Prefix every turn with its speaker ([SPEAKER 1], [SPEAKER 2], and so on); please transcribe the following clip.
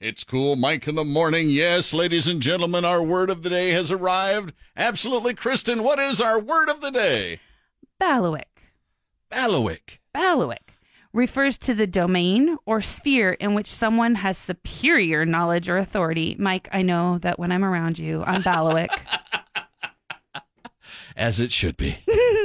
[SPEAKER 1] It's cool, Mike in the morning. Yes, ladies and gentlemen, our word of the day has arrived. Absolutely, Kristen, what is our word of the day?
[SPEAKER 2] Bailiwick.
[SPEAKER 1] Bailiwick.
[SPEAKER 2] Bailiwick refers to the domain or sphere in which someone has superior knowledge or authority. Mike, I know that when I'm around you, I'm Bailiwick.
[SPEAKER 1] As it should be.